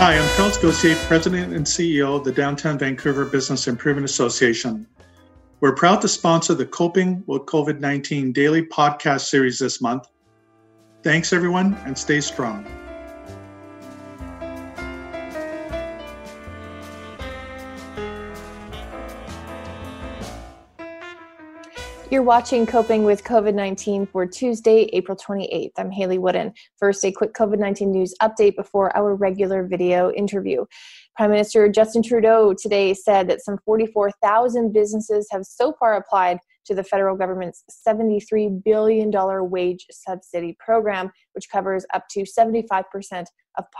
Hi, I'm Charles Gauthier, President and CEO of the Downtown Vancouver Business Improvement Association. We're proud to sponsor the Coping with COVID 19 daily podcast series this month. Thanks, everyone, and stay strong. You're watching Coping with COVID 19 for Tuesday, April 28th. I'm Hayley Woodin. First, a quick COVID 19 news update before our regular video interview. Prime Minister Justin Trudeau today said that some 44,000 businesses have so far applied to the federal government's $73 billion wage subsidy program, which covers up to 75%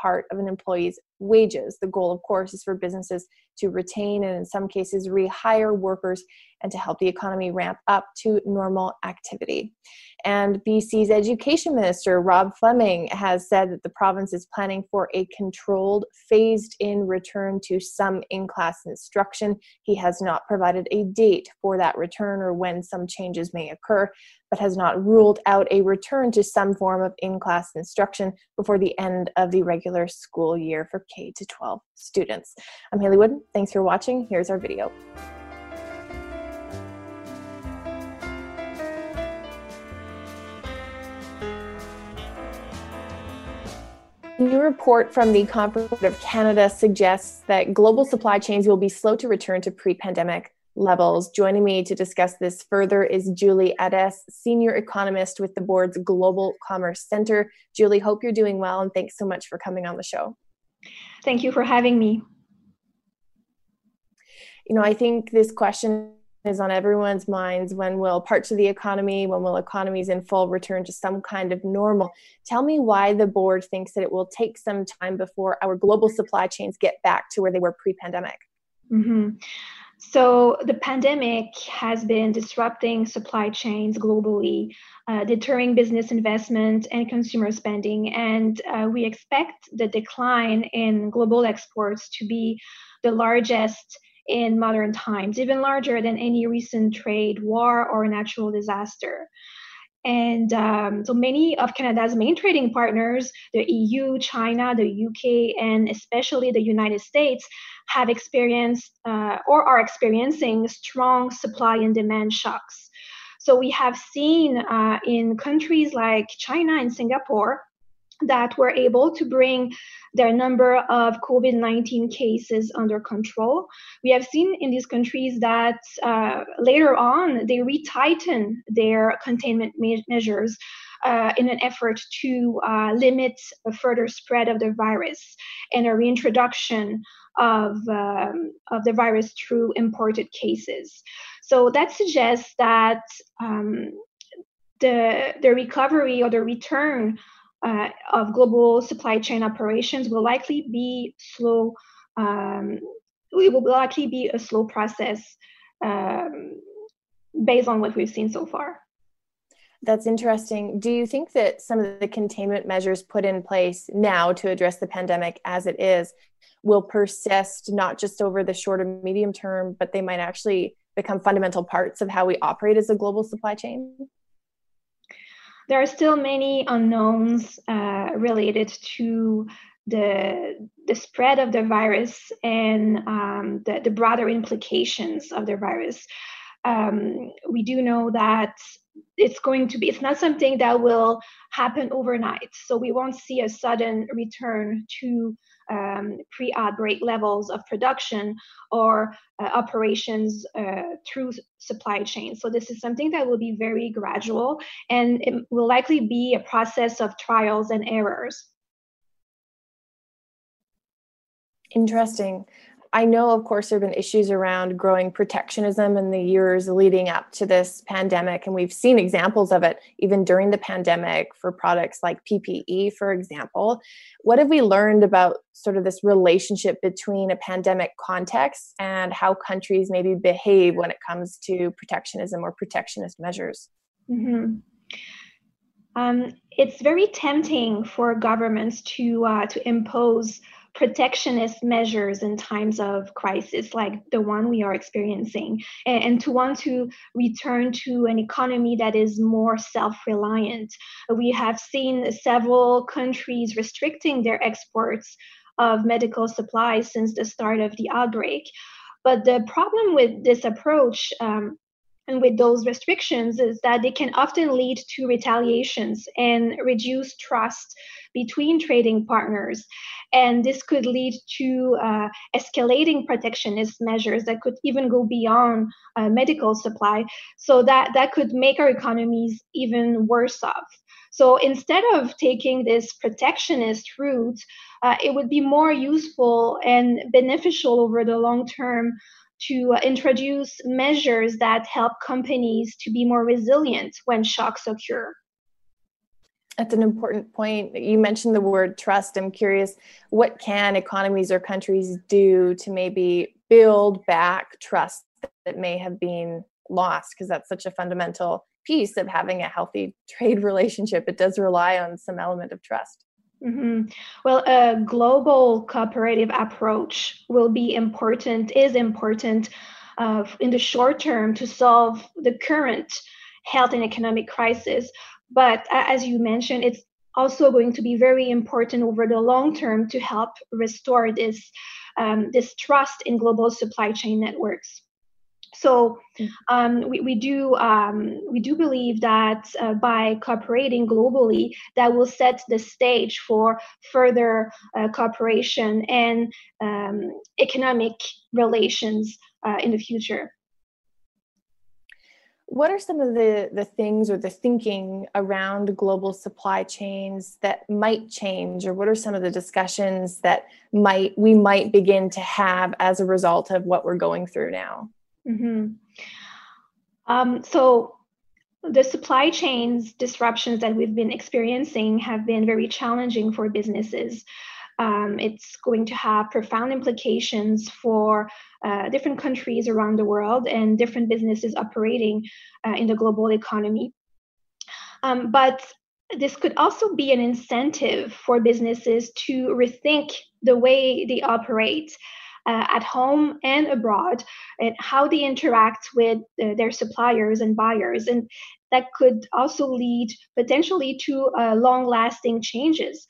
part of an employee's wages. The goal, of course, is for businesses to retain and, in some cases, rehire workers and to help the economy ramp up to normal activity. And BC's Education Minister, Rob Fleming, has said that the province is planning for a controlled, phased in return to some in class instruction. He has not provided a date for that return or when some changes may occur, but has not ruled out a return to some form of in class instruction before the end of the regular school year for K 12 students. I'm Hayley Wood. Thanks for watching. Here's our video. A new report from the Conference of Canada suggests that global supply chains will be slow to return to pre pandemic levels. Joining me to discuss this further is Julie Ades, Senior Economist with the board's Global Commerce Center. Julie, hope you're doing well and thanks so much for coming on the show. Thank you for having me. You know, I think this question is on everyone's minds when will parts of the economy when will economies in full return to some kind of normal tell me why the board thinks that it will take some time before our global supply chains get back to where they were pre-pandemic mm-hmm. So the pandemic has been disrupting supply chains globally uh, deterring business investment and consumer spending and uh, we expect the decline in global exports to be the largest in modern times, even larger than any recent trade war or natural disaster. And um, so many of Canada's main trading partners, the EU, China, the UK, and especially the United States, have experienced uh, or are experiencing strong supply and demand shocks. So we have seen uh, in countries like China and Singapore that were able to bring their number of COVID 19 cases under control. We have seen in these countries that uh, later on they retighten their containment me- measures. Uh, in an effort to uh, limit further spread of the virus and a reintroduction of, um, of the virus through imported cases. So that suggests that um, the, the recovery or the return uh, of global supply chain operations will likely be slow. Um, it will likely be a slow process um, based on what we've seen so far. That's interesting. Do you think that some of the containment measures put in place now to address the pandemic as it is will persist not just over the short and medium term, but they might actually become fundamental parts of how we operate as a global supply chain? There are still many unknowns uh, related to the the spread of the virus and um, the, the broader implications of the virus. Um, we do know that it's going to be it's not something that will happen overnight. So we won't see a sudden return to um, pre-outbreak levels of production or uh, operations uh, through supply chain. So this is something that will be very gradual and it will likely be a process of trials and errors. Interesting I know, of course, there have been issues around growing protectionism in the years leading up to this pandemic. And we've seen examples of it even during the pandemic for products like PPE, for example. What have we learned about sort of this relationship between a pandemic context and how countries maybe behave when it comes to protectionism or protectionist measures? Mm-hmm. Um, it's very tempting for governments to uh, to impose protectionist measures in times of crisis like the one we are experiencing and, and to want to return to an economy that is more self-reliant we have seen several countries restricting their exports of medical supplies since the start of the outbreak. But the problem with this approach um, and with those restrictions is that they can often lead to retaliations and reduce trust between trading partners. And this could lead to uh, escalating protectionist measures that could even go beyond uh, medical supply. So that, that could make our economies even worse off. So instead of taking this protectionist route, uh, it would be more useful and beneficial over the long term to uh, introduce measures that help companies to be more resilient when shocks occur. That's an important point. You mentioned the word trust. I'm curious, what can economies or countries do to maybe build back trust that may have been lost? Because that's such a fundamental piece of having a healthy trade relationship. It does rely on some element of trust. Mm-hmm. Well, a global cooperative approach will be important, is important uh, in the short term to solve the current health and economic crisis. But as you mentioned, it's also going to be very important over the long term to help restore this um, this trust in global supply chain networks. So mm. um, we, we do um, we do believe that uh, by cooperating globally, that will set the stage for further uh, cooperation and um, economic relations uh, in the future. What are some of the, the things or the thinking around global supply chains that might change, or what are some of the discussions that might we might begin to have as a result of what we're going through now? Mm-hmm. Um, so the supply chains disruptions that we've been experiencing have been very challenging for businesses. Um, it's going to have profound implications for uh, different countries around the world and different businesses operating uh, in the global economy. Um, but this could also be an incentive for businesses to rethink the way they operate uh, at home and abroad and how they interact with uh, their suppliers and buyers and that could also lead potentially to uh, long lasting changes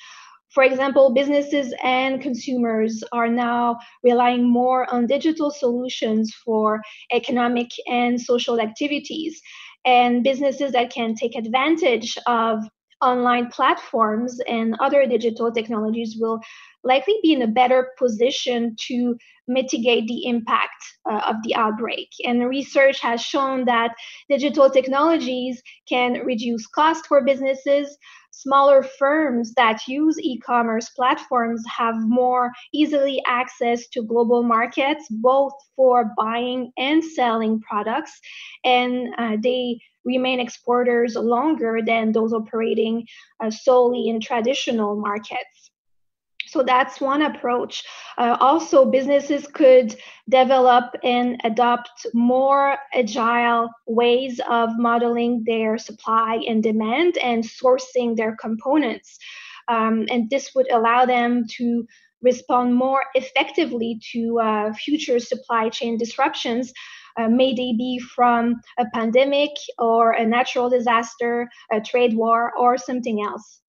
for example, businesses and consumers are now relying more on digital solutions for economic and social activities. And businesses that can take advantage of online platforms and other digital technologies will likely be in a better position to mitigate the impact uh, of the outbreak. And research has shown that digital technologies can reduce cost for businesses. Smaller firms that use e commerce platforms have more easily access to global markets, both for buying and selling products. And uh, they remain exporters longer than those operating uh, solely in traditional markets. So that's one approach. Uh, also, businesses could develop and adopt more agile ways of modeling their supply and demand and sourcing their components. Um, and this would allow them to respond more effectively to uh, future supply chain disruptions. Uh, may they be from a pandemic or a natural disaster, a trade war, or something else.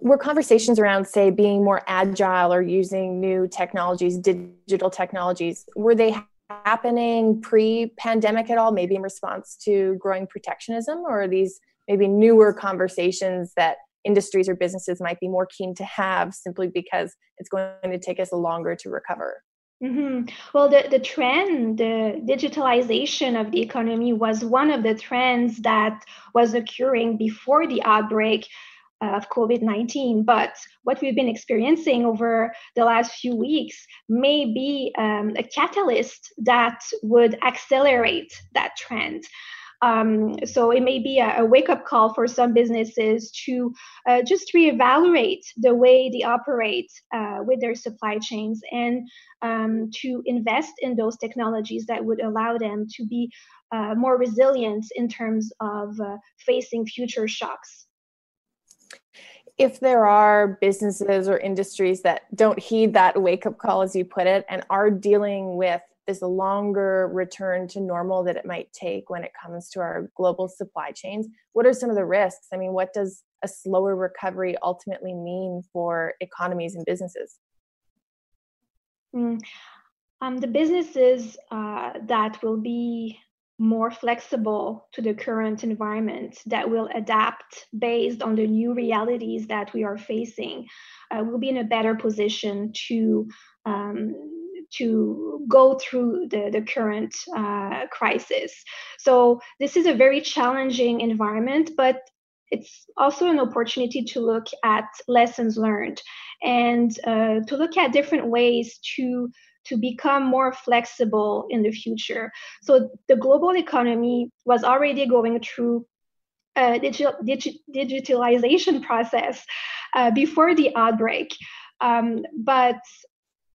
Were conversations around say being more agile or using new technologies digital technologies were they happening pre-pandemic at all maybe in response to growing protectionism or are these maybe newer conversations that industries or businesses might be more keen to have simply because it's going to take us longer to recover Mm-hmm. Well, the, the trend, the digitalization of the economy was one of the trends that was occurring before the outbreak of COVID 19. But what we've been experiencing over the last few weeks may be um, a catalyst that would accelerate that trend. Um, so it may be a, a, wake up call for some businesses to uh, just reevaluate the way they operate uh, with their supply chains and um, to invest in those technologies that would allow them to be uh, more resilient in terms of uh, facing future shocks. If there are businesses or industries that don't heed that wake up call, as you put it, and are dealing with this longer return to normal that it might take when it comes to our global supply chains? What are some of the risks? I mean, what does a slower recovery ultimately mean for economies and businesses? Mm. Um, the businesses uh, that will be more flexible to the current environment, that will adapt based on the new realities that we are facing, uh, will be in a better position to um, to go through the, the current uh, crisis. So this is a very challenging environment, but it's also an opportunity to look at lessons learned and uh, to look at different ways to to become more flexible in the future. So the global economy was already going through a digital, digi- digitalization process uh, before the outbreak. Um, but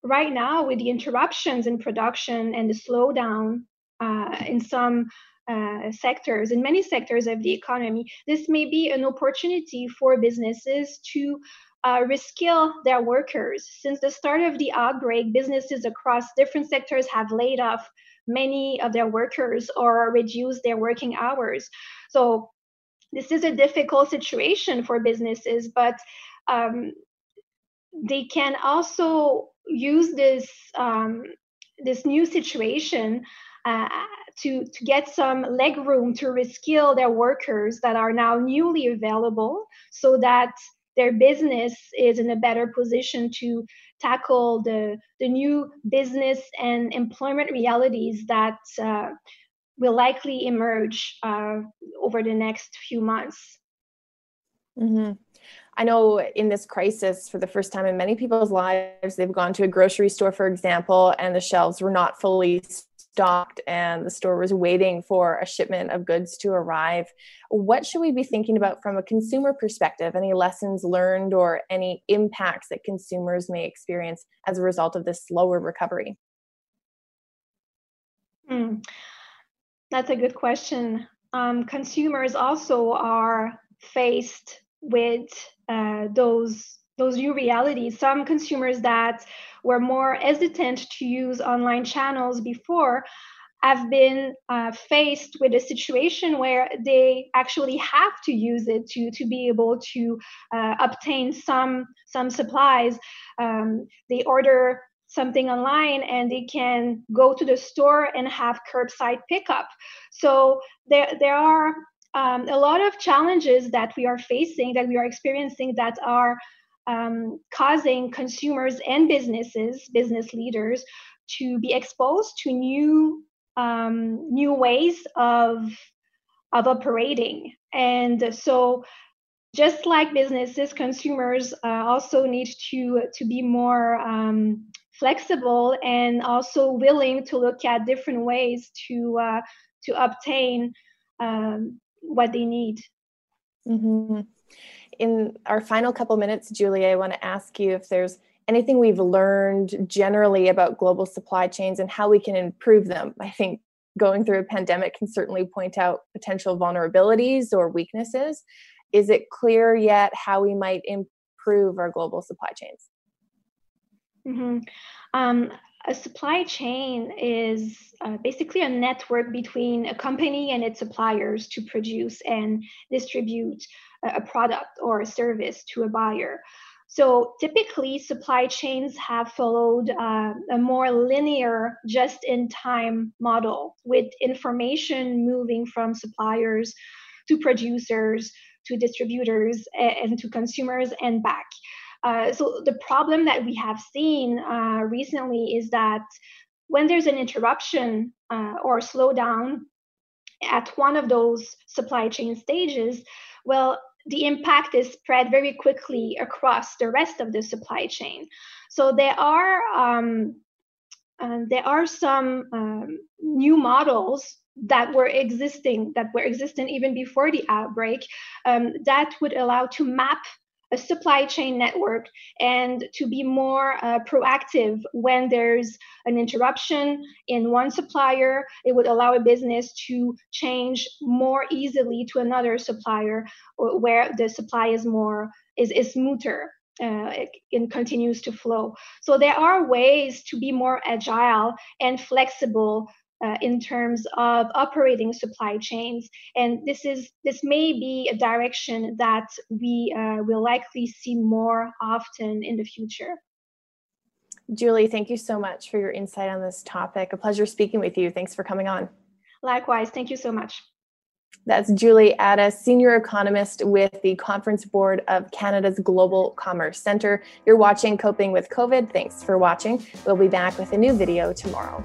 right now, with the interruptions in production and the slowdown uh, in some uh, sectors, in many sectors of the economy, this may be an opportunity for businesses to uh, reskill their workers. Since the start of the outbreak, businesses across different sectors have laid off many of their workers or reduced their working hours. So this is a difficult situation for businesses, but um, they can also use this um, this new situation uh, to to get some leg room to reskill their workers that are now newly available, so that their business is in a better position to tackle the the new business and employment realities that uh, will likely emerge uh, over the next few months. Mm-hmm. I know in this crisis, for the first time in many people's lives, they've gone to a grocery store, for example, and the shelves were not fully stocked and the store was waiting for a shipment of goods to arrive. What should we be thinking about from a consumer perspective? Any lessons learned or any impacts that consumers may experience as a result of this slower recovery? Hmm. That's a good question. Um, consumers also are faced with uh, those those new realities. Some consumers that were more hesitant to use online channels before have been uh, faced with a situation where they actually have to use it to to be able to uh, obtain some some supplies. Um, they order something online and they can go to the store and have curbside pickup. So there there are um, a lot of challenges that we are facing that we are experiencing that are um, causing consumers and businesses, business leaders, to be exposed to new um, new ways of of operating. And so, just like businesses, consumers uh, also need to to be more um, flexible and also willing to look at different ways to uh, to obtain um, what they need. Mm-hmm. In our final couple minutes, Julie, I want to ask you if there's anything we've learned generally about global supply chains and how we can improve them. I think going through a pandemic can certainly point out potential vulnerabilities or weaknesses. Is it clear yet how we might improve our global supply chains? Mm-hmm. Um, a supply chain is uh, basically a network between a company and its suppliers to produce and distribute a product or a service to a buyer. So typically, supply chains have followed uh, a more linear, just in time model with information moving from suppliers to producers to distributors and to consumers and back. Uh, so the problem that we have seen uh, recently is that when there's an interruption uh, or slowdown at one of those supply chain stages, well, the impact is spread very quickly across the rest of the supply chain. So there are um, uh, there are some um, new models that were existing that were existing even before the outbreak um, that would allow to map a supply chain network and to be more uh, proactive when there's an interruption in one supplier it would allow a business to change more easily to another supplier where the supply is more is, is smoother uh, it, it, continues to flow. So there are ways to be more agile and flexible uh, in terms of operating supply chains, and this is this may be a direction that we uh, will likely see more often in the future. Julie, thank you so much for your insight on this topic. A pleasure speaking with you. Thanks for coming on. Likewise, thank you so much. That's Julie Ades, Senior Economist with the Conference Board of Canada's Global Commerce Center. You're watching Coping with COVID. Thanks for watching. We'll be back with a new video tomorrow.